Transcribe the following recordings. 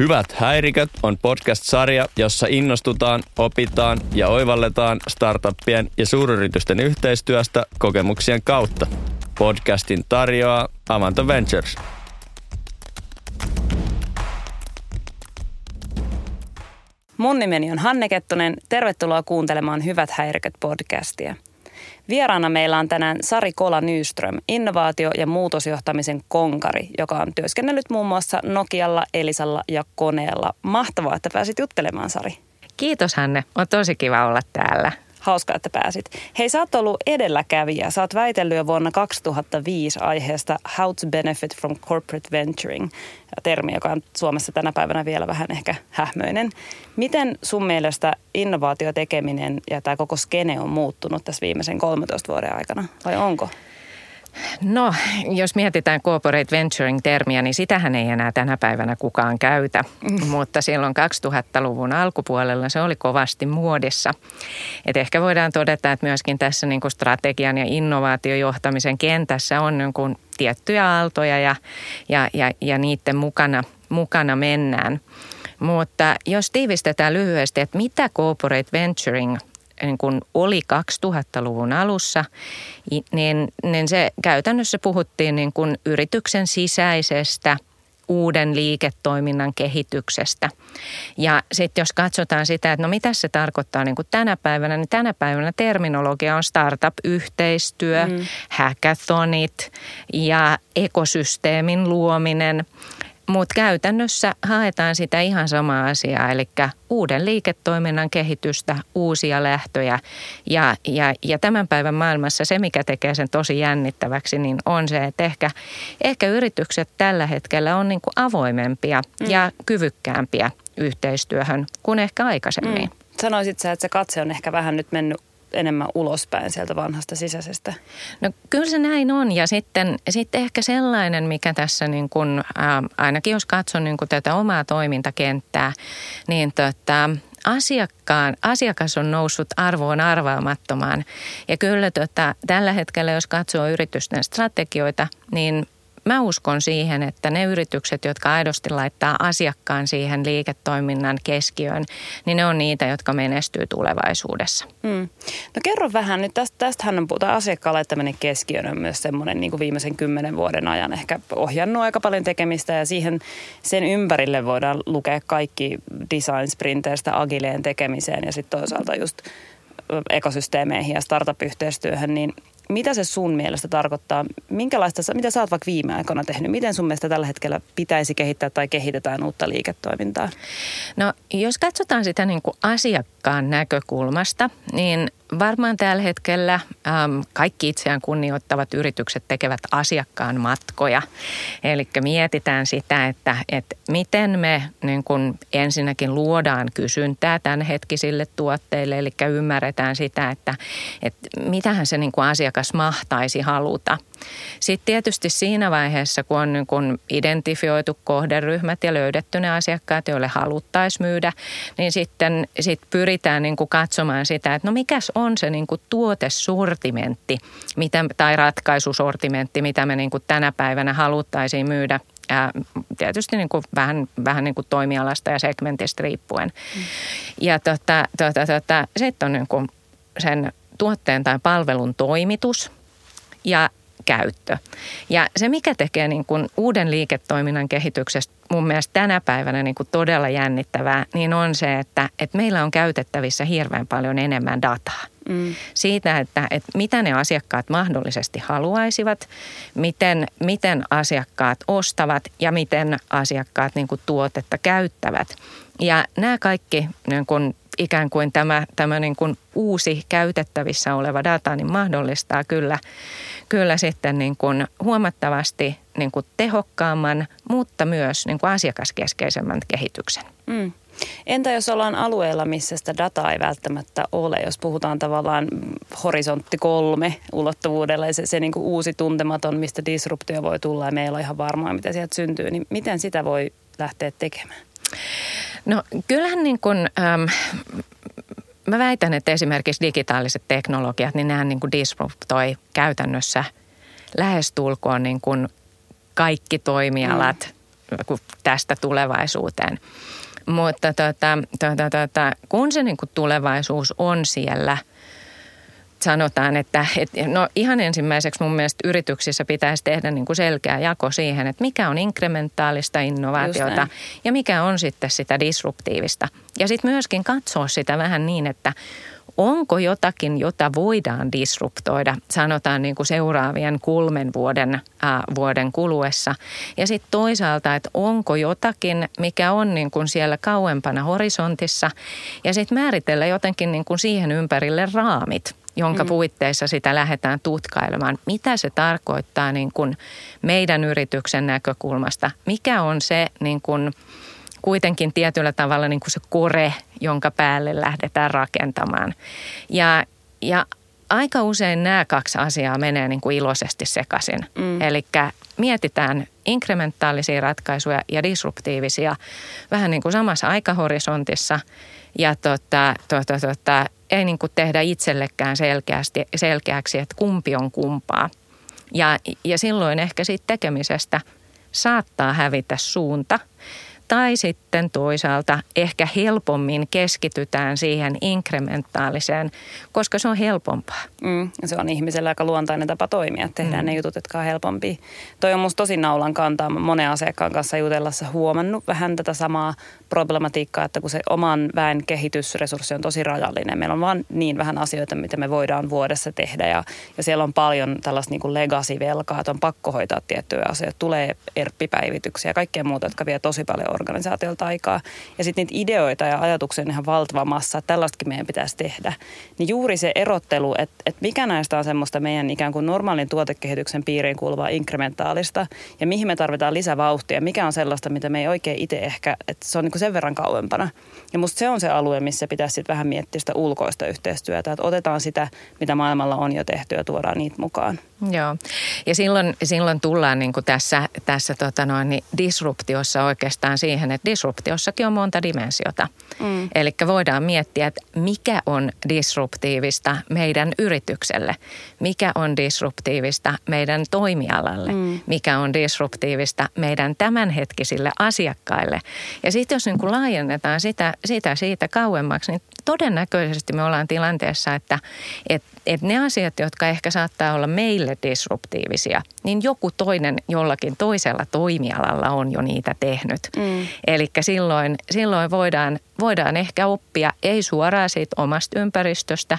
Hyvät häiriköt on podcast-sarja, jossa innostutaan, opitaan ja oivalletaan startuppien ja suuryritysten yhteistyöstä kokemuksien kautta. Podcastin tarjoaa Avanto Ventures. Mun nimeni on Hanne Kettunen. Tervetuloa kuuntelemaan Hyvät häiriköt podcastia. Vieraana meillä on tänään Sari Kola Nyström, innovaatio- ja muutosjohtamisen konkari, joka on työskennellyt muun muassa Nokialla, Elisalla ja Koneella. Mahtavaa, että pääsit juttelemaan, Sari. Kiitos Hanne, on tosi kiva olla täällä. Hauska, että pääsit. Hei, sä oot ollut edelläkävijä. Sä oot väitellyt jo vuonna 2005 aiheesta How to Benefit from Corporate Venturing, termi, joka on Suomessa tänä päivänä vielä vähän ehkä hähmöinen. Miten sun mielestä innovaatiotekeminen ja tämä koko skene on muuttunut tässä viimeisen 13 vuoden aikana, vai onko? No, jos mietitään corporate venturing-termiä, niin sitähän ei enää tänä päivänä kukaan käytä. Mm. Mutta silloin 2000-luvun alkupuolella se oli kovasti muodissa. Et ehkä voidaan todeta, että myöskin tässä niin kuin strategian ja innovaatiojohtamisen kentässä on niin kuin tiettyjä aaltoja ja, ja, ja, ja niiden mukana, mukana mennään. Mutta jos tiivistetään lyhyesti, että mitä corporate venturing – niin kuin oli 2000-luvun alussa, niin, niin se käytännössä puhuttiin niin kuin yrityksen sisäisestä uuden liiketoiminnan kehityksestä. Ja sitten jos katsotaan sitä, että no mitä se tarkoittaa niin kuin tänä päivänä, niin tänä päivänä terminologia on startup-yhteistyö, mm. hackathonit ja ekosysteemin luominen – mutta käytännössä haetaan sitä ihan samaa asiaa, eli uuden liiketoiminnan kehitystä, uusia lähtöjä. Ja, ja, ja tämän päivän maailmassa se, mikä tekee sen tosi jännittäväksi, niin on se, että ehkä, ehkä yritykset tällä hetkellä on niin kuin avoimempia mm. ja kyvykkäämpiä yhteistyöhön kuin ehkä aikaisemmin. Mm. Sanoisit sä, että se katse on ehkä vähän nyt mennyt enemmän ulospäin sieltä vanhasta sisäisestä? No kyllä se näin on ja sitten, sitten ehkä sellainen, mikä tässä niin kuin, äh, ainakin jos katson niin kuin tätä omaa toimintakenttää, niin tota, asiakkaan, asiakas on noussut arvoon arvaamattomaan. Ja kyllä tota, tällä hetkellä, jos katsoo yritysten strategioita, niin mä uskon siihen, että ne yritykset, jotka aidosti laittaa asiakkaan siihen liiketoiminnan keskiöön, niin ne on niitä, jotka menestyy tulevaisuudessa. Mm. No kerro vähän nyt, tästä, tästähän on puhutaan asiakkaan laittaminen keskiöön on myös semmoinen niin kuin viimeisen kymmenen vuoden ajan ehkä ohjannut aika paljon tekemistä ja siihen sen ympärille voidaan lukea kaikki design sprinteistä agileen tekemiseen ja sitten toisaalta just ekosysteemeihin ja startup-yhteistyöhön, niin mitä se sun mielestä tarkoittaa? Minkälaista, mitä sä oot vaikka viime aikoina tehnyt? Miten sun mielestä tällä hetkellä pitäisi kehittää tai kehitetään uutta liiketoimintaa? No jos katsotaan sitä niin kuin asiakkaan näkökulmasta, niin varmaan tällä hetkellä äm, kaikki itseään kunnioittavat yritykset tekevät asiakkaan matkoja. Eli mietitään sitä, että, että miten me niin kun ensinnäkin luodaan kysyntää tämänhetkisille tuotteille, eli ymmärretään sitä, että, että mitähän se niin asiakas mahtaisi haluta – sitten tietysti siinä vaiheessa, kun on niin kun identifioitu kohderyhmät ja löydetty ne asiakkaat, joille haluttaisiin myydä, niin sitten sit pyritään niin kuin katsomaan sitä, että no mikäs on se niin kuin tuotesortimentti mitä, tai ratkaisusortimentti, mitä me niin kuin tänä päivänä haluttaisiin myydä ja tietysti niin kuin vähän, vähän niin kuin toimialasta ja segmentistä riippuen. Mm. Ja tota, tota, tota, sitten on niin kuin sen tuotteen tai palvelun toimitus ja käyttö. Ja se, mikä tekee niin kuin uuden liiketoiminnan kehityksestä mun mielestä tänä päivänä niin kuin todella jännittävää, niin on se, että, että meillä on käytettävissä hirveän paljon enemmän dataa. Mm. Siitä, että, että mitä ne asiakkaat mahdollisesti haluaisivat, miten, miten asiakkaat ostavat ja miten asiakkaat niin kuin tuotetta käyttävät. Ja nämä kaikki niin kuin ikään kuin tämä, tämä niin kuin uusi käytettävissä oleva data niin mahdollistaa kyllä, kyllä sitten niin kuin huomattavasti niin kuin tehokkaamman, mutta myös niin kuin asiakaskeskeisemmän kehityksen. Mm. Entä jos ollaan alueella, missä sitä dataa ei välttämättä ole, jos puhutaan tavallaan horisontti kolme ulottuvuudella se, se niin kuin uusi tuntematon, mistä disruptio voi tulla ja meillä on ihan varmaa, mitä sieltä syntyy, niin miten sitä voi lähteä tekemään? No kyllähän niin kuin, ähm, mä väitän, että esimerkiksi digitaaliset teknologiat, niin nehän niin kuin disruptoi käytännössä lähestulkoon niin kuin kaikki toimialat. tästä tulevaisuuteen. Mutta tota, tota, tota, kun se niin kuin tulevaisuus on siellä – sanotaan, että, että no ihan ensimmäiseksi mun mielestä yrityksissä pitäisi tehdä niin kuin selkeä jako siihen, että mikä on inkrementaalista innovaatiota ja mikä on sitten sitä disruptiivista. Ja sitten myöskin katsoa sitä vähän niin, että onko jotakin, jota voidaan disruptoida, sanotaan niin kuin seuraavien kolmen vuoden, äh, vuoden kuluessa. Ja sitten toisaalta, että onko jotakin, mikä on niin kuin siellä kauempana horisontissa ja sitten määritellä jotenkin niin kuin siihen ympärille raamit jonka mm. puitteissa sitä lähdetään tutkailemaan. Mitä se tarkoittaa niin kuin meidän yrityksen näkökulmasta? Mikä on se niin kuin kuitenkin tietyllä tavalla niin kuin se kore, jonka päälle lähdetään rakentamaan? Ja, ja aika usein nämä kaksi asiaa menee niin kuin iloisesti sekaisin. Mm. Eli mietitään inkrementaalisia ratkaisuja ja disruptiivisia vähän niin kuin samassa aikahorisontissa. Ja tota, tota, tota, ei niin kuin tehdä itsellekään selkeästi, selkeäksi, että kumpi on kumpaa. Ja, ja silloin ehkä siitä tekemisestä saattaa hävitä suunta – tai sitten toisaalta ehkä helpommin keskitytään siihen inkrementaaliseen, koska se on helpompaa. Mm, se on ihmisellä aika luontainen tapa toimia, tehdään mm. ne jutut, jotka on helpompia. Toi on musta tosi naulan kantaa. Monen asiakkaan kanssa jutellessa huomannut vähän tätä samaa problematiikkaa, että kun se oman väen kehitysresurssi on tosi rajallinen. Meillä on vaan niin vähän asioita, mitä me voidaan vuodessa tehdä ja, ja siellä on paljon tällaista niin kuin legacy-velkaa, että on pakko hoitaa tiettyjä asioita. Tulee erppipäivityksiä ja kaikkea muuta, jotka vie tosi paljon organisaatiolta aikaa. Ja sitten niitä ideoita ja ajatuksia on ihan valtava massa, että tällaistakin meidän pitäisi tehdä. Niin juuri se erottelu, että, että mikä näistä on semmoista meidän ikään kuin normaalin tuotekehityksen piiriin kuuluvaa inkrementaalista ja mihin me tarvitaan lisävauhtia, mikä on sellaista, mitä me ei oikein itse ehkä, että se on niin sen verran kauempana. Ja musta se on se alue, missä pitäisi sitten vähän miettiä sitä ulkoista yhteistyötä, että otetaan sitä, mitä maailmalla on jo tehty ja tuodaan niitä mukaan. Joo, ja silloin, silloin tullaan niin kuin tässä, tässä tota noin, niin disruptiossa oikeastaan siihen, että disruptiossakin on monta dimensiota. Mm. Eli voidaan miettiä, että mikä on disruptiivista meidän yritykselle, mikä on disruptiivista meidän toimialalle, mm. mikä on disruptiivista meidän tämänhetkisille asiakkaille. Ja sitten jos niin kuin laajennetaan sitä, sitä siitä kauemmaksi, niin todennäköisesti me ollaan tilanteessa, että et, et ne asiat, jotka ehkä saattaa olla meille disruptiivisia, niin joku toinen jollakin toisella toimialalla on jo niitä tehnyt. Mm. Eli silloin, silloin voidaan, voidaan ehkä oppia, ei suoraan siitä omasta ympäristöstä,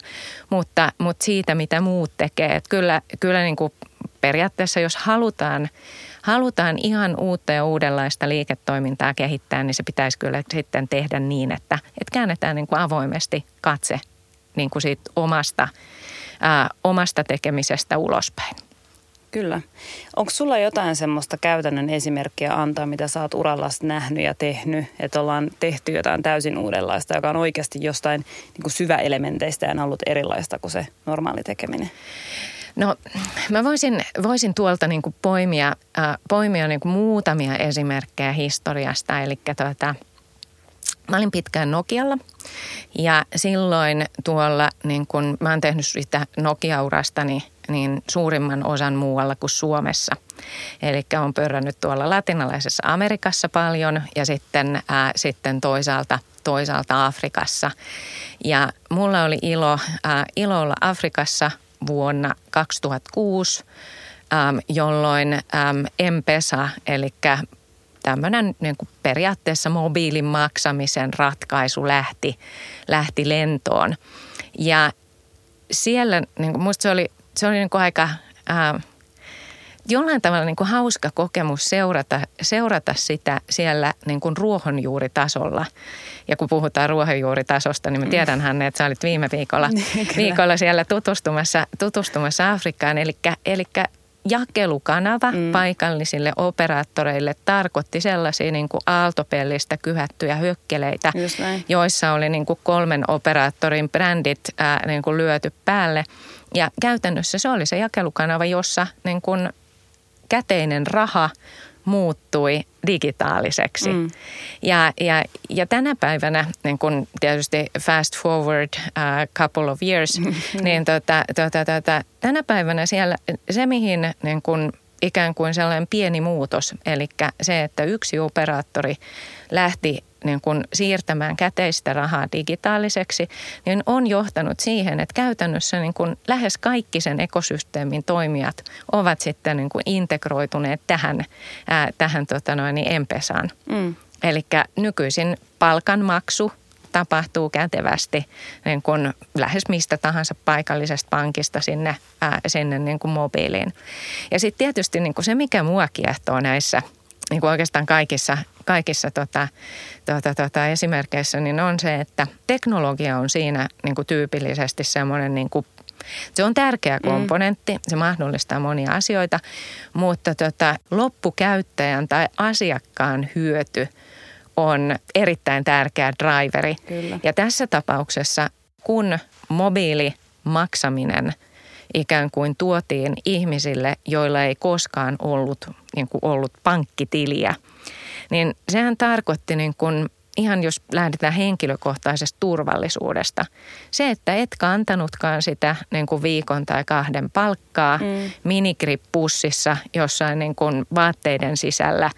mutta, mutta siitä, mitä muut tekee. Et kyllä kyllä niin kuin periaatteessa, jos halutaan halutaan ihan uutta ja uudenlaista liiketoimintaa kehittää, niin se pitäisi kyllä sitten tehdä niin, että, että käännetään niin kuin avoimesti katse niin kuin siitä omasta, ää, omasta tekemisestä ulospäin. Kyllä. Onko sulla jotain semmoista käytännön esimerkkiä antaa, mitä sä oot uralla nähnyt ja tehnyt, että ollaan tehty jotain täysin uudenlaista, joka on oikeasti jostain niin kuin syväelementeistä ja on ollut erilaista kuin se normaali tekeminen? No mä voisin, voisin tuolta niin kuin poimia, äh, poimia niin kuin muutamia esimerkkejä historiasta. Eli tuota, mä olin pitkään Nokialla ja silloin tuolla, niin kun mä oon tehnyt sitä Nokia-urastani niin suurimman osan muualla kuin Suomessa. Eli on pörrännyt tuolla latinalaisessa Amerikassa paljon ja sitten, ää, sitten toisaalta, toisaalta Afrikassa. Ja mulla oli ilo, ää, ilo olla Afrikassa vuonna 2006, äm, jolloin äm, M-Pesa, eli tämmöinen niin kuin periaatteessa mobiilin maksamisen ratkaisu lähti, lähti lentoon. Ja siellä, niin kuin musta se oli, se oli niin kuin aika... Ää, jollain tavalla niin kuin hauska kokemus seurata, seurata sitä siellä niin kuin ruohonjuuritasolla. Ja kun puhutaan ruohonjuuritasosta, niin mä mm. tiedänhän, että sä olit viime viikolla, viikolla siellä tutustumassa, tutustumassa Afrikkaan. Eli jakelukanava mm. paikallisille operaattoreille tarkoitti sellaisia niin kuin aaltopellistä kyhättyjä hökkeleitä, joissa oli niin kuin kolmen operaattorin brändit ää, niin kuin lyöty päälle. Ja käytännössä se oli se jakelukanava, jossa niin kuin käteinen raha muuttui digitaaliseksi. Mm. Ja, ja, ja tänä päivänä, niin kun tietysti fast forward a couple of years, niin tota, tota, tota, tänä päivänä siellä se, mihin niin kun ikään kuin sellainen pieni muutos. Eli se, että yksi operaattori lähti niin kuin siirtämään käteistä rahaa digitaaliseksi, niin on johtanut siihen, että käytännössä niin kuin lähes kaikki sen ekosysteemin toimijat ovat sitten niin kuin integroituneet tähän, ää, tähän tota noin, niin Empesaan. Mm. Eli nykyisin palkanmaksu tapahtuu kätevästi niin kuin lähes mistä tahansa paikallisesta pankista sinne, ää, sinne niin kuin mobiiliin. Ja sitten tietysti niin kuin se, mikä mua kiehtoo näissä niin kuin oikeastaan kaikissa, kaikissa tota, tota, tota esimerkkeissä, niin on se, että teknologia on siinä niin kuin tyypillisesti semmoinen niin kuin se on tärkeä mm. komponentti, se mahdollistaa monia asioita, mutta tota, loppukäyttäjän tai asiakkaan hyöty – on erittäin tärkeä driveri. Kyllä. Ja tässä tapauksessa, kun mobiilimaksaminen ikään kuin tuotiin ihmisille, joilla ei koskaan ollut, niin kuin ollut pankkitiliä, niin sehän tarkoitti niin kuin ihan jos lähdetään henkilökohtaisesta turvallisuudesta. Se, että et kantanutkaan sitä niin kuin viikon tai kahden palkkaa mm. minigrippussissa jossain niin kuin vaatteiden sisällä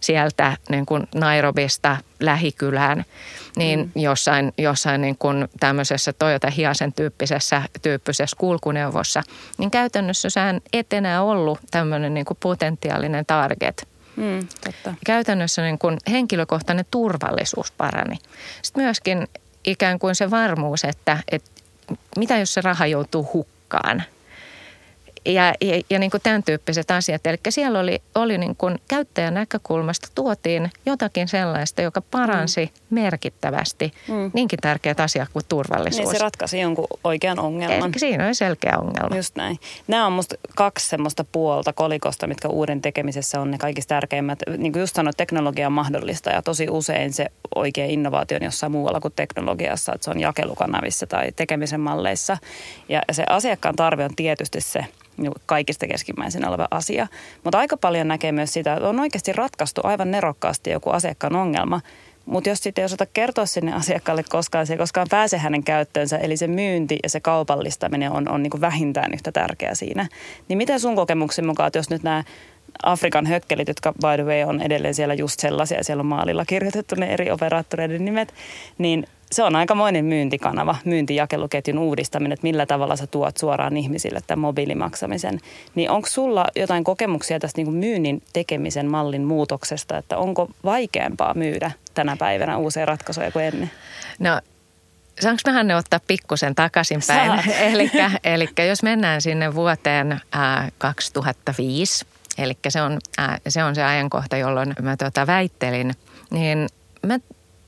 sieltä niin kuin Nairobista lähikylään, niin mm. jossain, jossain niin kuin tämmöisessä Toyota Hiasen tyyppisessä, tyyppisessä kulkuneuvossa, niin käytännössä sä et enää ollut tämmöinen niin kuin potentiaalinen target – Mm, totta. Käytännössä niin kuin henkilökohtainen turvallisuus parani. Sitten myöskin ikään kuin se varmuus, että, että mitä jos se raha joutuu hukkaan – ja, ja, ja niin kuin tämän tyyppiset asiat. Eli siellä oli, oli niin kuin käyttäjän näkökulmasta tuotiin jotakin sellaista, joka paransi mm. merkittävästi mm. niinkin tärkeät asiat kuin turvallisuus. Niin se ratkaisi jonkun oikean ongelman. Eli siinä oli selkeä ongelma. Just näin. Nämä on musta kaksi semmoista puolta kolikosta, mitkä uuden tekemisessä on ne kaikista tärkeimmät. Niin kuin just sanoit, teknologia on mahdollista ja tosi usein se oikea innovaatio on jossain muualla kuin teknologiassa, että se on jakelukanavissa tai tekemisen malleissa. Ja se asiakkaan tarve on tietysti se – kaikista keskimmäisenä oleva asia. Mutta aika paljon näkee myös sitä, että on oikeasti ratkaistu aivan nerokkaasti joku asiakkaan ongelma. Mutta jos sitten ei osata kertoa sinne asiakkaalle koskaan, se ei koskaan pääse hänen käyttöönsä, eli se myynti ja se kaupallistaminen on, on niin kuin vähintään yhtä tärkeä siinä. Niin miten sun kokemuksen mukaan, että jos nyt nämä Afrikan hökkelit, jotka by the way on edelleen siellä just sellaisia, siellä on maalilla kirjoitettu ne eri operaattoreiden nimet, niin se on aikamoinen myyntikanava, myyntijakeluketjun uudistaminen, että millä tavalla sä tuot suoraan ihmisille tämän mobiilimaksamisen. Niin onko sulla jotain kokemuksia tästä niin kuin myynnin tekemisen mallin muutoksesta, että onko vaikeampaa myydä tänä päivänä uusia ratkaisuja kuin ennen? No Saanko mä ne ottaa pikkusen takaisinpäin? eli jos mennään sinne vuoteen ää, 2005, eli se on, ää, se on se ajankohta, jolloin mä tota väittelin, niin mä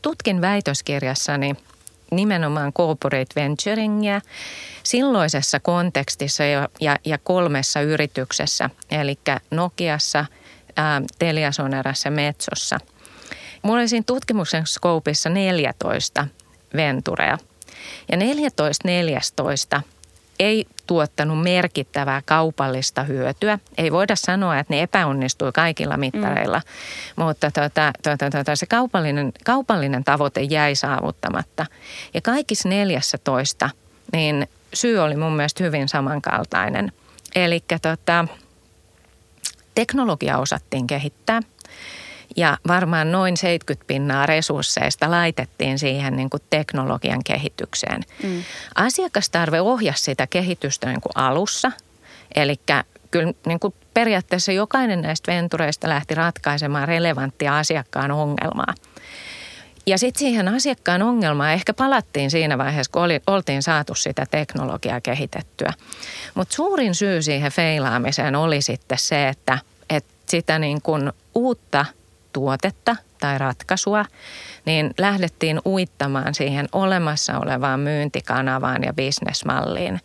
tutkin väitöskirjassani nimenomaan corporate venturingia silloisessa kontekstissa ja, ja, ja kolmessa yrityksessä, eli Nokiassa, ää, Teliasonerassa ja Metsossa. Mulla oli siinä tutkimuksen skoopissa 14 venturea. Ja 14 14 ei tuottanut merkittävää kaupallista hyötyä. Ei voida sanoa, että ne epäonnistui kaikilla mittareilla, mm. mutta tuota, tuota, tuota, se kaupallinen, kaupallinen tavoite jäi saavuttamatta. Ja kaikissa 14, niin syy oli mun mielestä hyvin samankaltainen. Eli tota, teknologia osattiin kehittää – ja varmaan noin 70 pinnaa resursseista laitettiin siihen niin kuin teknologian kehitykseen. Mm. Asiakastarve ohjasi sitä kehitystä niin kuin alussa. Eli kyllä niin kuin periaatteessa jokainen näistä ventureista lähti ratkaisemaan relevanttia asiakkaan ongelmaa. Ja sitten siihen asiakkaan ongelmaan ehkä palattiin siinä vaiheessa, kun oli, oltiin saatu sitä teknologiaa kehitettyä. Mutta suurin syy siihen feilaamiseen oli sitten se, että, että sitä niin kuin uutta – tuotetta tai ratkaisua, niin lähdettiin uittamaan siihen olemassa olevaan myyntikanavaan ja bisnesmalliin.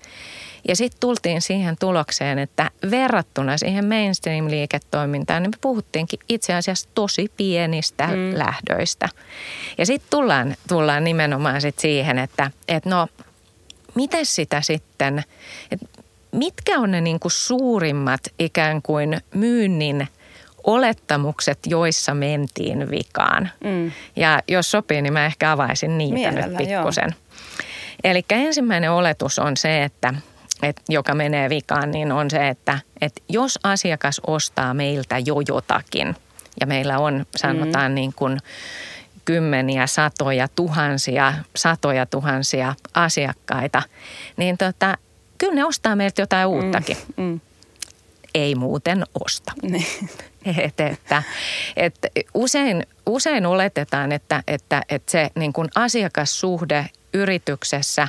Ja sitten tultiin siihen tulokseen, että verrattuna siihen mainstream-liiketoimintaan, niin me puhuttiinkin itse asiassa tosi pienistä mm. lähdöistä. Ja sitten tullaan, tullaan nimenomaan sit siihen, että et no, miten sitä sitten, et mitkä on ne niinku suurimmat ikään kuin myynnin – olettamukset, joissa mentiin vikaan. Mm. Ja jos sopii, niin mä ehkä avaisin niitä Mielellä, nyt pikkusen. Eli ensimmäinen oletus on se, että, et, joka menee vikaan, niin on se, että et jos asiakas ostaa meiltä jo jotakin ja meillä on, sanotaan mm. niin kuin kymmeniä, satoja, tuhansia, satoja tuhansia asiakkaita, niin tota, kyllä ne ostaa meiltä jotain uuttakin. Mm, mm. Ei muuten osta. Niin. Et, että, että usein, usein oletetaan, että, että, että se niin kuin asiakassuhde yrityksessä,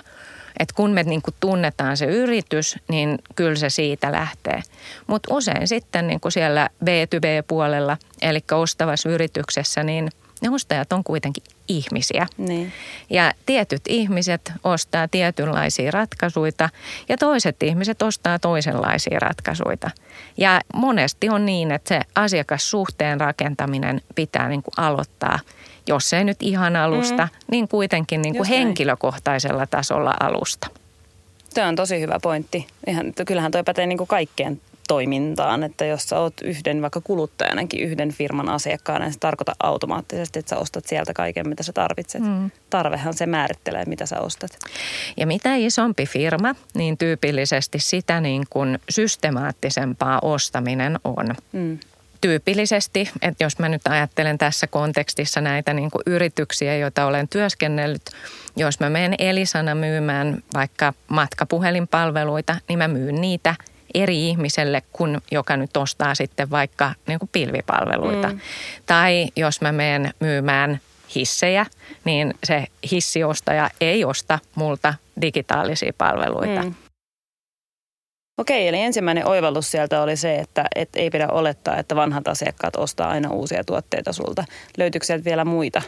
että kun me niin kuin tunnetaan se yritys, niin kyllä se siitä lähtee. Mutta usein sitten niin kuin siellä B2B-puolella, eli ostavassa yrityksessä, niin – ne ostajat on kuitenkin ihmisiä. Niin. Ja tietyt ihmiset ostaa tietynlaisia ratkaisuja ja toiset ihmiset ostaa toisenlaisia ratkaisuja. Ja monesti on niin, että se asiakassuhteen rakentaminen pitää niin kuin aloittaa, jos ei nyt ihan alusta, mm. niin kuitenkin niin kuin henkilökohtaisella tasolla alusta. Tämä on tosi hyvä pointti. Ihan, kyllähän toi pätee niin kuin kaikkeen toimintaan, että jos sä oot yhden, vaikka kuluttajanakin yhden firman asiakkaana, niin se tarkoittaa automaattisesti, että sä ostat sieltä kaiken, mitä sä tarvitset. Mm. Tarvehan se määrittelee, mitä sä ostat. Ja mitä isompi firma, niin tyypillisesti sitä niin kuin systemaattisempaa ostaminen on. Mm tyypillisesti, että jos mä nyt ajattelen tässä kontekstissa näitä niin kuin yrityksiä, joita olen työskennellyt, jos mä menen Elisana myymään vaikka matkapuhelinpalveluita, niin mä myyn niitä – eri ihmiselle kuin joka nyt ostaa sitten vaikka niin kuin pilvipalveluita. Mm. Tai jos mä menen myymään hissejä, niin se hissiostaja ei osta multa digitaalisia palveluita. Mm. Okei, eli ensimmäinen oivallus sieltä oli se, että et ei pidä olettaa, että vanhat asiakkaat ostaa aina uusia tuotteita sulta. Löytyykö sieltä vielä muita?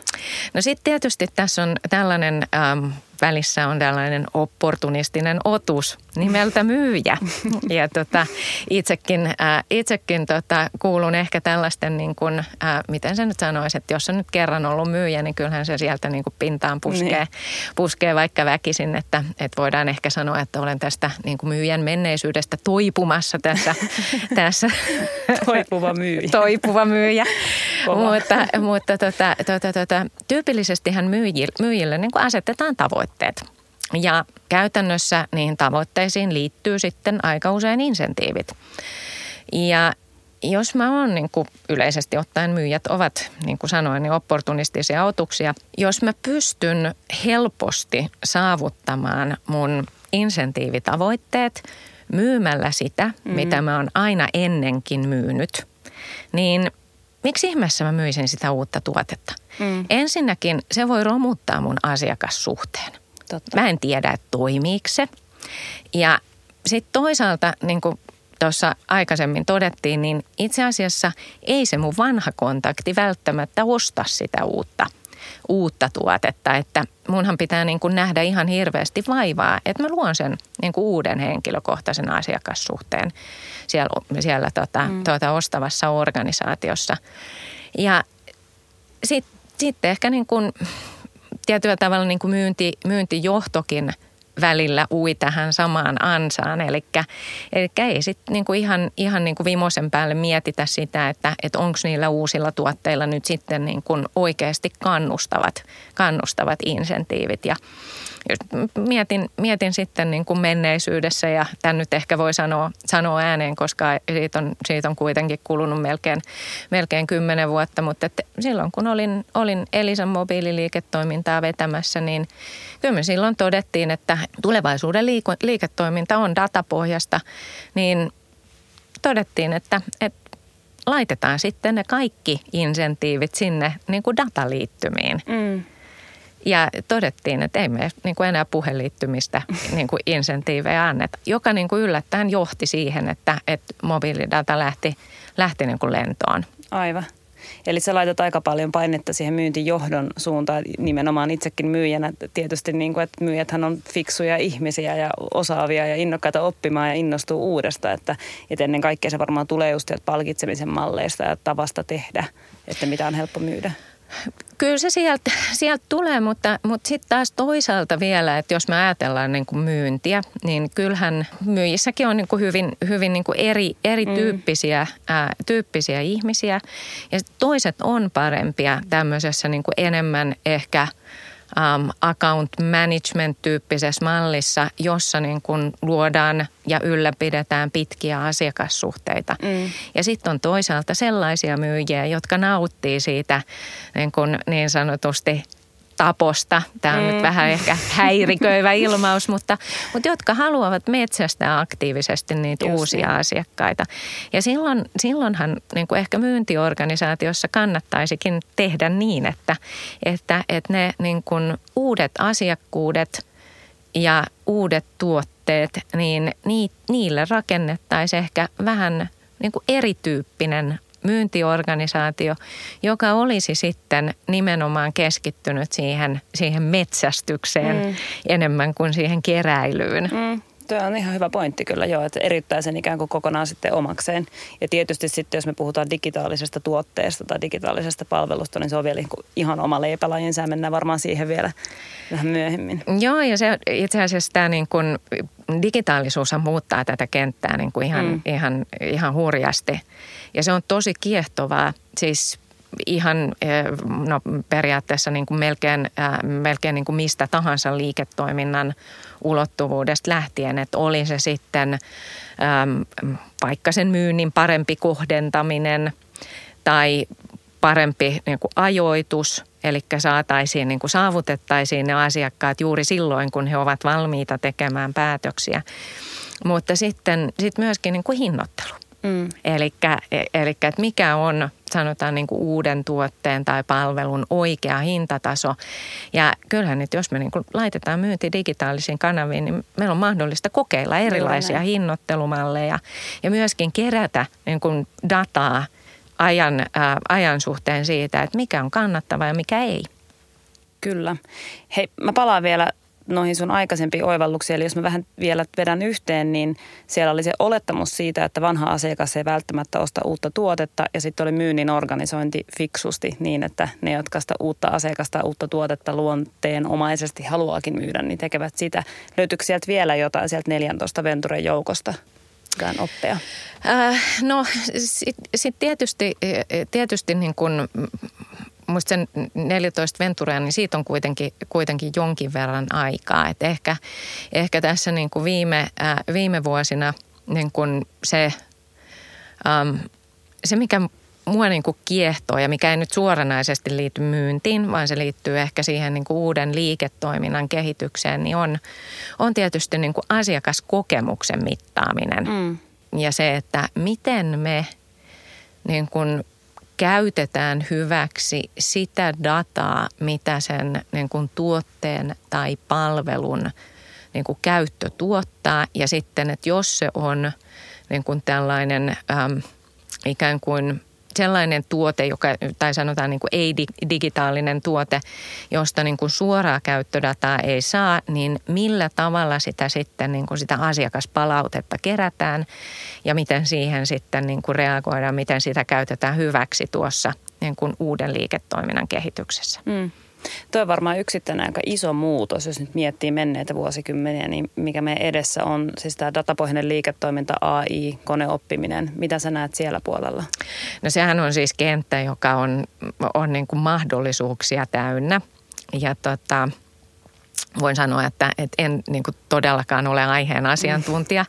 No sitten tietysti tässä on tällainen ähm, välissä on tällainen opportunistinen otus nimeltä myyjä. Ja tota, itsekin, äh, itsekin tota, kuulun ehkä tällaisten, niin kuin, äh, miten se nyt sanoisi, että jos on nyt kerran ollut myyjä, niin kyllähän se sieltä niin kuin pintaan puskee, niin. puskee vaikka väkisin. Että, että voidaan ehkä sanoa, että olen tästä niin kuin myyjän menneisyydestä toipumassa tässä. tässä. Toipuva myyjä. Toipuva myyjä. Mutta mutta tota, tota, tota, tyypillisestihän myyjille, myyjille niin kuin asetetaan tavoitteet. Ja käytännössä niihin tavoitteisiin liittyy sitten aika usein insentiivit. Ja jos mä oon niin kuin yleisesti ottaen myyjät ovat, niin kuin sanoin, niin opportunistisia otuksia. Jos mä pystyn helposti saavuttamaan mun insentiivitavoitteet myymällä sitä, mm. mitä mä oon aina ennenkin myynyt, niin miksi ihmeessä mä myisin sitä uutta tuotetta? Mm. Ensinnäkin se voi romuttaa mun asiakassuhteen. Totta. Mä en tiedä, että toimiiko se. Ja sitten toisaalta, niin kuin tuossa aikaisemmin todettiin, niin itse asiassa ei se mun vanha kontakti välttämättä osta sitä uutta, uutta tuotetta. Että munhan pitää niin kuin nähdä ihan hirveästi vaivaa, että mä luon sen niin kuin uuden henkilökohtaisen asiakassuhteen siellä, siellä tota, mm. tuota ostavassa organisaatiossa. Ja sitten sit ehkä niin kuin tietyllä tavalla niin kuin myynti, myyntijohtokin välillä ui tähän samaan ansaan. Eli, ei sitten niin kuin ihan, ihan niin kuin viimeisen päälle mietitä sitä, että, että onko niillä uusilla tuotteilla nyt sitten niin kuin oikeasti kannustavat, kannustavat insentiivit. Ja mietin, mietin sitten niin kuin menneisyydessä ja tämän nyt ehkä voi sanoa, sanoa ääneen, koska siitä on, siitä on kuitenkin kulunut melkein, melkein kymmenen vuotta, mutta että silloin kun olin, olin Elisan mobiililiiketoimintaa vetämässä, niin kyllä me silloin todettiin, että tulevaisuuden liiketoiminta on datapohjasta, niin todettiin, että, että laitetaan sitten ne kaikki insentiivit sinne niin kuin dataliittymiin. Mm. Ja todettiin, että ei me niin kuin enää puheliittymistä niin kuin insentiivejä anneta, joka niin kuin yllättäen johti siihen, että, että mobiilidata lähti, lähti niin kuin lentoon. Aivan. Eli sä laitat aika paljon painetta siihen myyntijohdon suuntaan, nimenomaan itsekin myyjänä. Tietysti niin kuin, että myyjäthän on fiksuja ihmisiä ja osaavia ja innokkaita oppimaan ja innostuu uudesta. Että, että ennen kaikkea se varmaan tulee just palkitsemisen malleista ja tavasta tehdä, että mitä on helppo myydä. Kyllä se sieltä, sieltä tulee, mutta, mutta sitten taas toisaalta vielä, että jos me ajatellaan niin kuin myyntiä, niin kyllähän myyjissäkin on niin kuin hyvin, hyvin niin kuin eri, erityyppisiä mm. ää, tyyppisiä ihmisiä. Ja toiset on parempia tämmöisessä niin kuin enemmän ehkä um, account management-tyyppisessä mallissa, jossa niin kuin luodaan ja ylläpidetään pitkiä asiakassuhteita. Mm. Ja sitten on toisaalta sellaisia myyjiä, jotka nauttii siitä niin, kuin niin sanotusti taposta. Tämä on mm. nyt vähän ehkä häiriköivä ilmaus, mutta, mutta jotka haluavat metsästää aktiivisesti niitä Just uusia niin. asiakkaita. Ja silloin, silloinhan niin kuin ehkä myyntiorganisaatiossa kannattaisikin tehdä niin, että, että, että ne niin kuin uudet asiakkuudet ja uudet tuotteet, niin niille rakennettaisiin ehkä vähän niin kuin erityyppinen myyntiorganisaatio, joka olisi sitten nimenomaan keskittynyt siihen, siihen metsästykseen mm. enemmän kuin siihen keräilyyn. Mm. Tuo on ihan hyvä pointti kyllä joo, että erittäin sen ikään kuin kokonaan sitten omakseen. Ja tietysti sitten, jos me puhutaan digitaalisesta tuotteesta tai digitaalisesta palvelusta, niin se on vielä niin ihan oma leipälajinsa ja mennään varmaan siihen vielä vähän myöhemmin. Joo, ja se itse asiassa tämä niin kuin digitaalisuus muuttaa tätä kenttää niin kuin ihan, mm. ihan, ihan hurjasti. Ja se on tosi kiehtovaa. Siis ihan eh, no, periaatteessa niin kuin melkein, äh, melkein niin kuin mistä tahansa liiketoiminnan ulottuvuudesta lähtien, että oli se sitten ähm, vaikka sen myynnin parempi kohdentaminen tai parempi niin kuin ajoitus, eli saataisiin, niin kuin saavutettaisiin ne asiakkaat juuri silloin, kun he ovat valmiita tekemään päätöksiä. Mutta sitten sit myöskin niin kuin hinnoittelu. Mm. Eli että mikä on sanotaan niin kuin uuden tuotteen tai palvelun oikea hintataso. Ja kyllähän nyt, jos me niin kuin laitetaan myynti digitaalisiin kanaviin, niin meillä on mahdollista kokeilla erilaisia Kyllä, hinnoittelumalleja ja myöskin kerätä niin kuin dataa ajan, ää, ajan suhteen siitä, että mikä on kannattava ja mikä ei. Kyllä. Hei, mä palaan vielä noihin sun aikaisempiin oivalluksiin. Eli jos mä vähän vielä vedän yhteen, niin siellä oli se olettamus siitä, että vanha asiakas ei välttämättä osta uutta tuotetta. Ja sitten oli myynnin organisointi fiksusti niin, että ne, jotka sitä uutta asiakasta, uutta tuotetta luonteenomaisesti haluaakin myydä, niin tekevät sitä. Löytyykö sieltä vielä jotain sieltä 14 Venturen joukosta? oppia? Äh, no sitten sit tietysti, tietysti niin kun musta sen 14 Venturea, niin siitä on kuitenkin, kuitenkin jonkin verran aikaa. Et ehkä, ehkä tässä niin kuin viime, äh, viime vuosina niin kuin se, ähm, se, mikä mua niin kuin kiehtoo ja mikä ei nyt suoranaisesti liity myyntiin, vaan se liittyy ehkä siihen niin kuin uuden liiketoiminnan kehitykseen, niin on, on tietysti niin kuin asiakaskokemuksen mittaaminen. Mm. Ja se, että miten me niin kuin käytetään hyväksi sitä dataa, mitä sen niin kuin tuotteen tai palvelun niin kuin käyttö tuottaa. Ja sitten, että jos se on niin kuin tällainen ikään kuin sellainen tuote, joka, tai sanotaan niin kuin ei-digitaalinen tuote, josta niin kuin suoraa käyttödataa ei saa, niin millä tavalla sitä sitten niin kuin sitä asiakaspalautetta kerätään ja miten siihen sitten niin kuin reagoidaan, miten sitä käytetään hyväksi tuossa niin kuin uuden liiketoiminnan kehityksessä. Mm. Tuo on varmaan yksittäinen aika iso muutos, jos nyt miettii menneitä vuosikymmeniä, niin mikä meidän edessä on siis tämä datapohjainen liiketoiminta, AI, koneoppiminen. Mitä sä näet siellä puolella? No sehän on siis kenttä, joka on, on niin kuin mahdollisuuksia täynnä. Ja tota, voin sanoa, että, että en niin kuin todellakaan ole aiheen asiantuntija.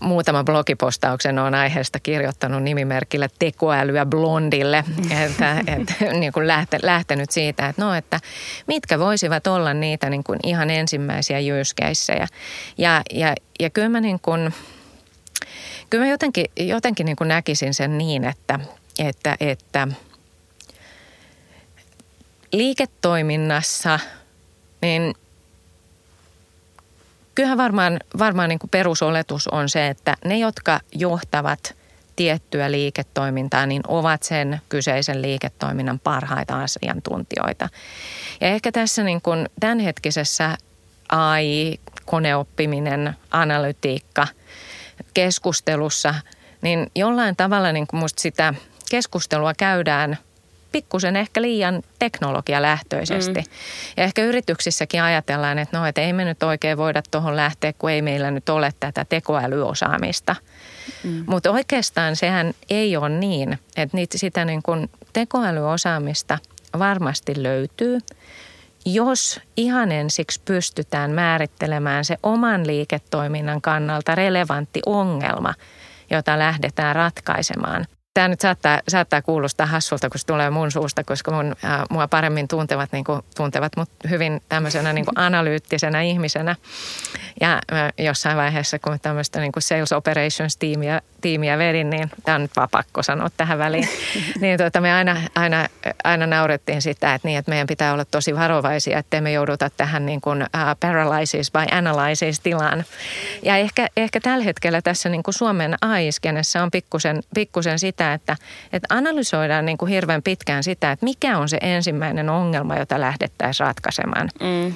Muutama blogipostauksen on aiheesta kirjoittanut nimimerkillä tekoälyä blondille, että, että niin kuin lähtenyt siitä, että, no, että mitkä voisivat olla niitä niin kuin ihan ensimmäisiä jyyskeissejä. Ja, ja, ja kyllä mä, niin kuin, kyllä mä jotenkin, jotenkin niin kuin näkisin sen niin, että, että, että liiketoiminnassa niin – kyllähän varmaan, varmaan niin kuin perusoletus on se, että ne, jotka johtavat tiettyä liiketoimintaa, niin ovat sen kyseisen liiketoiminnan parhaita asiantuntijoita. Ja ehkä tässä niin kuin tämänhetkisessä AI, koneoppiminen, analytiikka, keskustelussa, niin jollain tavalla niin kuin musta sitä keskustelua käydään – pikkusen ehkä liian teknologialähtöisesti. Mm. Ja ehkä yrityksissäkin ajatellaan, että no, että ei me nyt oikein voida tuohon lähteä, kun ei meillä nyt ole tätä tekoälyosaamista. Mm. Mutta oikeastaan sehän ei ole niin, että niitä, sitä niin kuin tekoälyosaamista varmasti löytyy. jos ihan ensiksi pystytään määrittelemään se oman liiketoiminnan kannalta relevantti ongelma, jota lähdetään ratkaisemaan – Tämä nyt saattaa, saattaa kuulostaa hassulta, kun se tulee mun suusta, koska mun, äh, mua paremmin tuntevat, niin kuin, tuntevat mut hyvin tämmöisenä niin kuin analyyttisenä ihmisenä. Ja äh, jossain vaiheessa, kun tämmöistä niin kuin sales operations-tiimiä tiimiä vedin, niin tämä on nyt vaan pakko sanoa tähän väliin. niin tuota, me aina, aina, aina naurettiin sitä, että, niin, että meidän pitää olla tosi varovaisia, ettei me jouduta tähän niin kuin, uh, paralysis by analysis tilaan. Ja ehkä, ehkä tällä hetkellä tässä niin kuin Suomen AI-skenessä on pikkusen, pikkusen sitä, että, että analysoidaan niin kuin hirveän pitkään sitä, että mikä on se ensimmäinen ongelma, jota lähdettäisiin ratkaisemaan. Mm.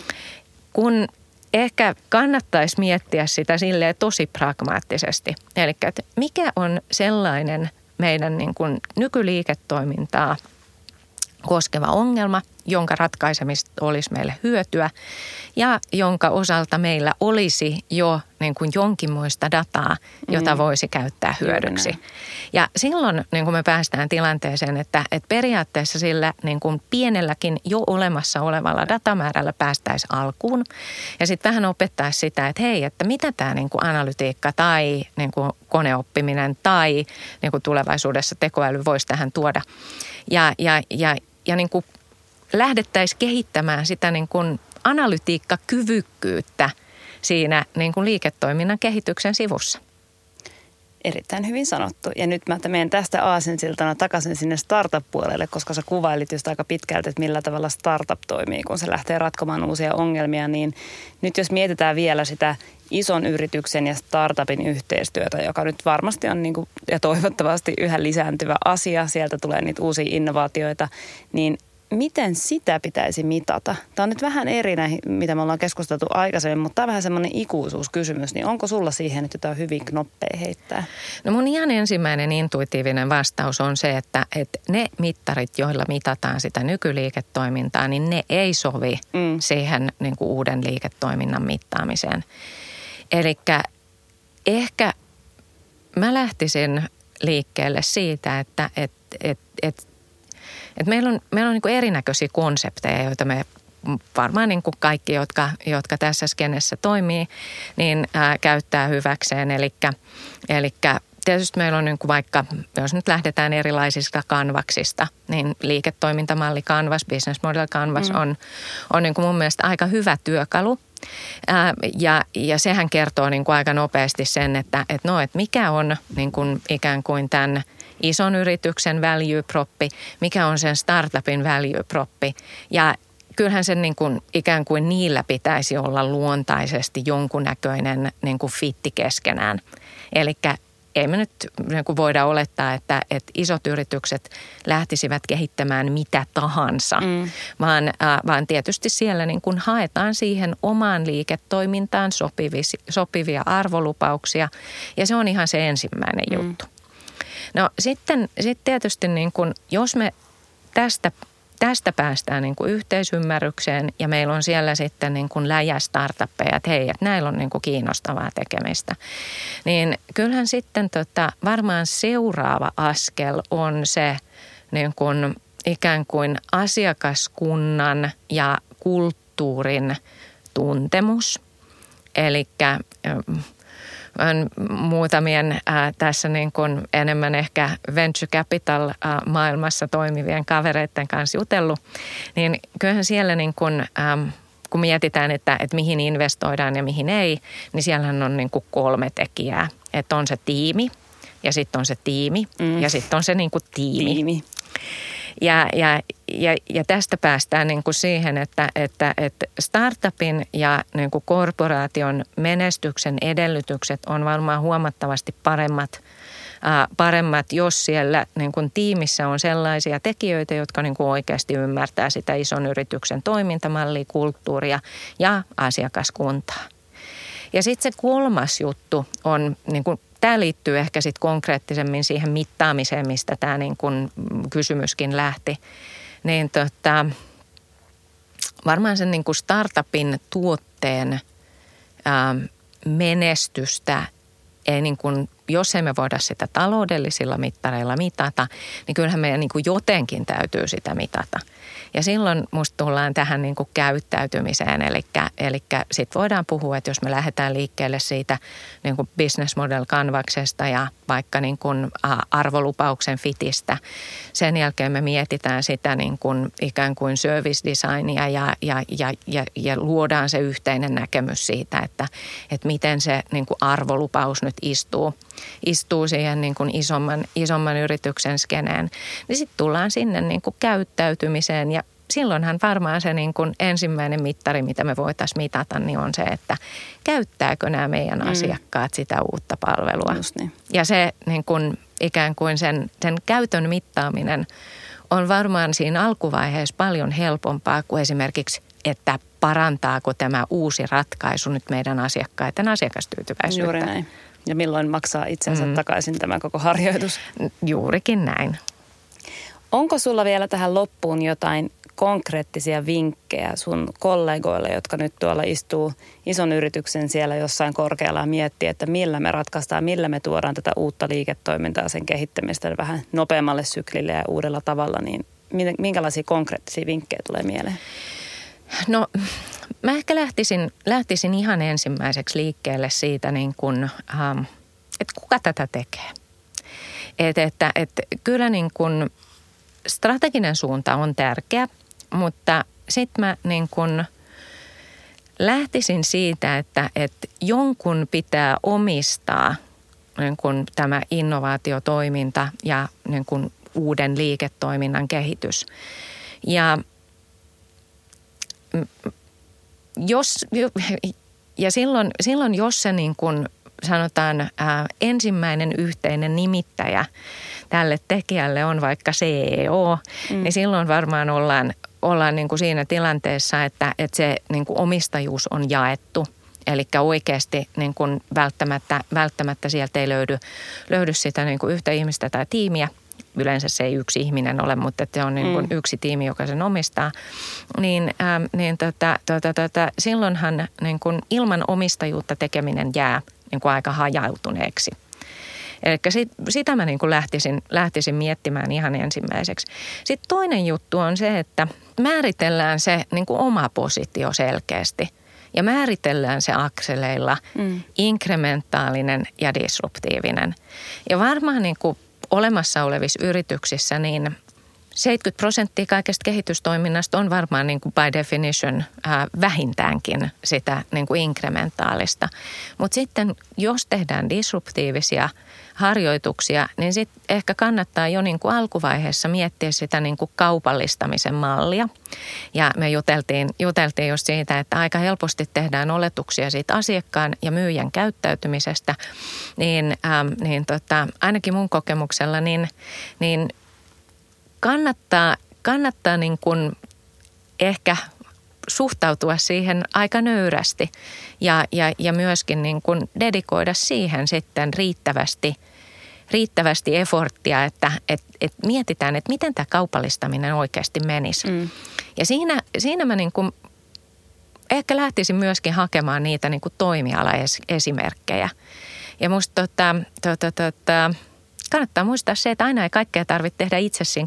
Kun ehkä kannattaisi miettiä sitä silleen tosi pragmaattisesti. Eli että mikä on sellainen meidän niin kuin nykyliiketoimintaa koskeva ongelma, jonka ratkaisemista olisi meille hyötyä ja jonka osalta meillä olisi jo niin kuin jonkinmoista dataa, jota mm. voisi käyttää hyödyksi. Ja silloin niin kuin me päästään tilanteeseen, että, että periaatteessa sillä niin kuin pienelläkin jo olemassa olevalla datamäärällä päästäisiin alkuun. Ja sitten vähän opettaa sitä, että hei, että mitä tämä niin kuin analytiikka tai niin kuin koneoppiminen tai niin kuin tulevaisuudessa tekoäly voisi tähän tuoda. Ja, ja, ja, ja niin kuin lähdettäisiin kehittämään sitä niin kuin analytiikkakyvykkyyttä siinä niin kuin liiketoiminnan kehityksen sivussa. Erittäin hyvin sanottu. Ja nyt mä menen tästä aasensiltana takaisin sinne startup-puolelle, koska sä kuvailit just aika pitkälti, että millä tavalla startup toimii, kun se lähtee ratkomaan uusia ongelmia. Niin nyt jos mietitään vielä sitä ison yrityksen ja startupin yhteistyötä, joka nyt varmasti on niin kuin, ja toivottavasti yhä lisääntyvä asia, sieltä tulee niitä uusia innovaatioita, niin miten sitä pitäisi mitata? Tämä on nyt vähän eri näihin, mitä me ollaan keskusteltu aikaisemmin, mutta tämä on vähän semmoinen ikuisuuskysymys. Niin onko sulla siihen nyt jotain hyvin knoppeja heittää? No mun ihan ensimmäinen intuitiivinen vastaus on se, että, että ne mittarit, joilla mitataan sitä nykyliiketoimintaa, niin ne ei sovi mm. siihen niin kuin uuden liiketoiminnan mittaamiseen. Eli ehkä mä lähtisin liikkeelle siitä, että et, et, et et meillä on, meillä on niin erinäköisiä konsepteja, joita me varmaan niin kuin kaikki, jotka, jotka tässä skenessä toimii, niin ää, käyttää hyväkseen. Eli tietysti meillä on niin kuin vaikka, jos nyt lähdetään erilaisista kanvaksista, niin liiketoimintamalli Canvas, business model Canvas mm. on, on niin kuin mun mielestä aika hyvä työkalu. Ää, ja, ja sehän kertoo niin kuin aika nopeasti sen, että, että no, että mikä on niin kuin ikään kuin tämän – ison yrityksen value proppi, mikä on sen startupin value proppi. Ja kyllähän sen niin kuin, ikään kuin niillä pitäisi olla luontaisesti jonkunnäköinen niin kuin fitti keskenään. Eli ei me nyt niin kuin voida olettaa, että, että isot yritykset lähtisivät kehittämään mitä tahansa, mm. vaan, äh, vaan tietysti siellä niin kuin haetaan siihen omaan liiketoimintaan sopivia, sopivia arvolupauksia ja se on ihan se ensimmäinen mm. juttu. No sitten sit tietysti niin kun, jos me tästä tästä päästään niin kuin yhteisymmärrykseen ja meillä on siellä sitten niin kuin läjä startuppeja, että hei, että näillä on niin kiinnostavaa tekemistä. Niin kyllähän sitten tota, varmaan seuraava askel on se niin kuin ikään kuin asiakaskunnan ja kulttuurin tuntemus. Eli muutamien ää, tässä niin kuin enemmän ehkä venture capital ää, maailmassa toimivien kavereiden kanssa jutellut, niin kyllähän siellä niin kuin, ää, kun mietitään, että, että mihin investoidaan ja mihin ei, niin siellähän on niin kuin kolme tekijää. Että on se tiimi ja sitten on se tiimi mm. ja sitten on se niin kuin tiimi. tiimi. Ja, ja, ja, ja tästä päästään niin kuin siihen, että, että, että startupin ja niin kuin korporaation menestyksen edellytykset on varmaan huomattavasti paremmat paremmat, jos siellä niin kuin tiimissä on sellaisia tekijöitä, jotka niin kuin oikeasti ymmärtää sitä ison yrityksen toimintamallia, kulttuuria ja asiakaskuntaa. Ja sitten se kolmas juttu on niin kuin tämä liittyy ehkä sitten konkreettisemmin siihen mittaamiseen, mistä tämä niin kun kysymyskin lähti. Niin tota, varmaan sen niin kuin startupin tuotteen ää, menestystä ei niin kuin jos emme voida sitä taloudellisilla mittareilla mitata, niin kyllähän meidän niin kuin jotenkin täytyy sitä mitata. Ja silloin musta tullaan tähän niin kuin käyttäytymiseen, eli, eli sitten voidaan puhua, että jos me lähdetään liikkeelle siitä niin kuin business model kanvaksesta ja vaikka niin kuin arvolupauksen fitistä, sen jälkeen me mietitään sitä niin kuin ikään kuin service designia ja, ja, ja, ja, ja luodaan se yhteinen näkemys siitä, että, että miten se niin kuin arvolupaus nyt istuu, istuu siihen niin kuin isomman, isomman yrityksen skeneen. Niin sitten tullaan sinne niin kuin käyttäytymiseen ja silloinhan varmaan se niin kuin ensimmäinen mittari, mitä me voitaisiin mitata, niin on se, että käyttääkö nämä meidän mm. asiakkaat sitä uutta palvelua. Just niin. Ja se niin kuin, ikään kuin sen, sen käytön mittaaminen on varmaan siinä alkuvaiheessa paljon helpompaa kuin esimerkiksi, että parantaako tämä uusi ratkaisu nyt meidän asiakkaiden asiakastyytyväisyyttä. Juuri näin. Ja milloin maksaa itsensä mm. takaisin tämä koko harjoitus? Juurikin näin. Onko sulla vielä tähän loppuun jotain konkreettisia vinkkejä sun kollegoille, jotka nyt tuolla istuu ison yrityksen siellä jossain korkealla ja miettii, että millä me ratkaistaan, millä me tuodaan tätä uutta liiketoimintaa, sen kehittämistä vähän nopeammalle syklille ja uudella tavalla, niin minkälaisia konkreettisia vinkkejä tulee mieleen? No mä ehkä lähtisin, lähtisin ihan ensimmäiseksi liikkeelle siitä, niin kun, ähm, että kuka tätä tekee. Et, että, että kyllä niin kun strateginen suunta on tärkeä – mutta sitten mä niin kun lähtisin siitä, että, että jonkun pitää omistaa niin kun tämä innovaatiotoiminta ja niin kun uuden liiketoiminnan kehitys. Ja jos, ja silloin, silloin jos se niin kun sanotaan ää, ensimmäinen yhteinen nimittäjä tälle tekijälle on vaikka CEO, mm. niin silloin varmaan ollaan, ollaan niin kuin siinä tilanteessa, että, että se niin kuin omistajuus on jaettu. Eli oikeasti niin kuin välttämättä, välttämättä sieltä ei löydy, löydy sitä niin kuin yhtä ihmistä tai tiimiä. Yleensä se ei yksi ihminen ole, mutta se on niin kuin mm. yksi tiimi, joka sen omistaa. Niin, ähm, niin tota, tota, tota, silloinhan niin kuin ilman omistajuutta tekeminen jää niin kuin aika hajautuneeksi. Eli sit, sitä mä niin kuin lähtisin, lähtisin miettimään ihan ensimmäiseksi. Sitten toinen juttu on se, että määritellään se niin kuin oma positio selkeästi. Ja määritellään se akseleilla mm. inkrementaalinen ja disruptiivinen. Ja varmaan niin kuin olemassa olevissa yrityksissä niin 70 prosenttia kaikesta kehitystoiminnasta on varmaan niin kuin by definition ää, vähintäänkin sitä niin kuin inkrementaalista. Mutta sitten jos tehdään disruptiivisia harjoituksia, niin sitten ehkä kannattaa jo niin kuin alkuvaiheessa miettiä sitä niin kuin kaupallistamisen mallia. Ja me juteltiin, juteltiin just siitä, että aika helposti tehdään oletuksia siitä asiakkaan ja myyjän käyttäytymisestä. Niin, ähm, niin tota, ainakin mun kokemuksella, niin, niin kannattaa, kannattaa niin kuin ehkä suhtautua siihen aika nöyrästi ja, ja, ja myöskin niin kuin dedikoida siihen sitten riittävästi, riittävästi eforttia, että et, et mietitään, että miten tämä kaupallistaminen oikeasti menisi. Mm. Ja siinä, siinä mä niin kuin ehkä lähtisin myöskin hakemaan niitä niin kuin toimialaesimerkkejä. Ja musta tota, tota, tota, kannattaa muistaa se, että aina ei kaikkea tarvitse tehdä itse siinä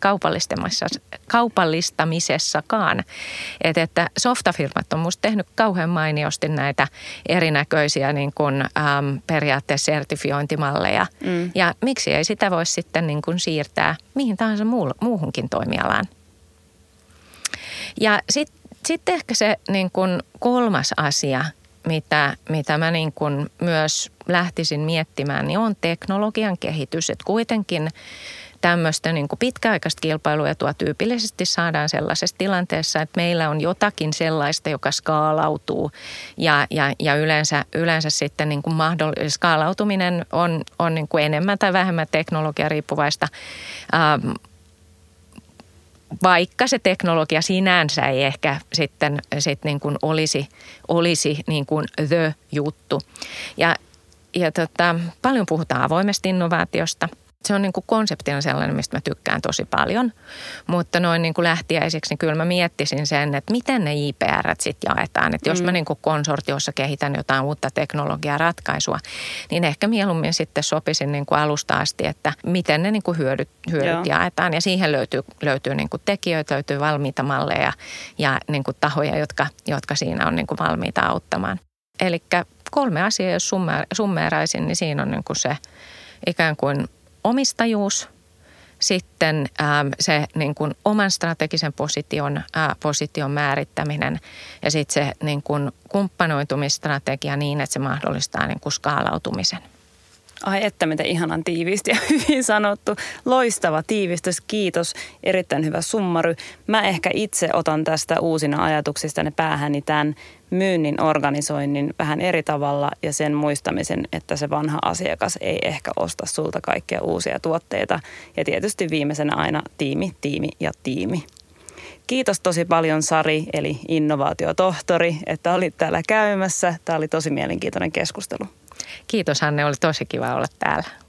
kaupallistamisessakaan. Et, että softafirmat on musta tehnyt kauhean mainiosti näitä erinäköisiä niin kuin, äm, periaatteessa sertifiointimalleja. Mm. Ja miksi ei sitä voi sitten niin kuin siirtää mihin tahansa muu, muuhunkin toimialaan. Ja sitten sit ehkä se niin kuin kolmas asia, mitä, mitä mä niin kuin myös lähtisin miettimään, niin on teknologian kehitys. Että kuitenkin tämmöistä niin kuin pitkäaikaista kilpailuetua tyypillisesti saadaan sellaisessa tilanteessa, että meillä on jotakin sellaista, joka skaalautuu ja, ja, ja yleensä, yleensä sitten niin kuin mahdoll- skaalautuminen on, on niin kuin enemmän tai vähemmän teknologiariippuvaista. Ähm, vaikka se teknologia sinänsä ei ehkä sitten sit niin kuin olisi, olisi niin kuin the juttu. Ja, ja tota, paljon puhutaan avoimesta innovaatiosta. Se on niin kuin konseptina sellainen, mistä mä tykkään tosi paljon. Mutta noin niin kuin lähtiäisiksi, niin kyllä mä miettisin sen, että miten ne IPR sitten jaetaan. Että jos mm. mä niin kuin konsortiossa kehitän jotain uutta teknologiaa ratkaisua, niin ehkä mieluummin sitten sopisin niin kuin alusta asti, että miten ne niin kuin hyödyt, hyödyt jaetaan. Ja siihen löytyy, löytyy niin kuin tekijöitä, löytyy valmiita malleja ja niin kuin tahoja, jotka, jotka siinä on niin kuin valmiita auttamaan. Eli kolme asiaa, jos summeeraisin, niin siinä on niin kuin se ikään kuin omistajuus, sitten ähm, se niin kuin oman strategisen position, äh, position määrittäminen ja sitten se niin kuin kumppanoitumistrategia niin, että se mahdollistaa niin kuin skaalautumisen. Ai että mitä ihanan tiivisti ja hyvin sanottu. Loistava tiivistys, kiitos. Erittäin hyvä summary. Mä ehkä itse otan tästä uusina ajatuksista ne päähäni tämän myynnin organisoinnin vähän eri tavalla ja sen muistamisen, että se vanha asiakas ei ehkä osta sulta kaikkia uusia tuotteita. Ja tietysti viimeisenä aina tiimi, tiimi ja tiimi. Kiitos tosi paljon Sari, eli innovaatiotohtori, että olit täällä käymässä. Tämä oli tosi mielenkiintoinen keskustelu. Kiitos Hanne, oli tosi kiva olla täällä.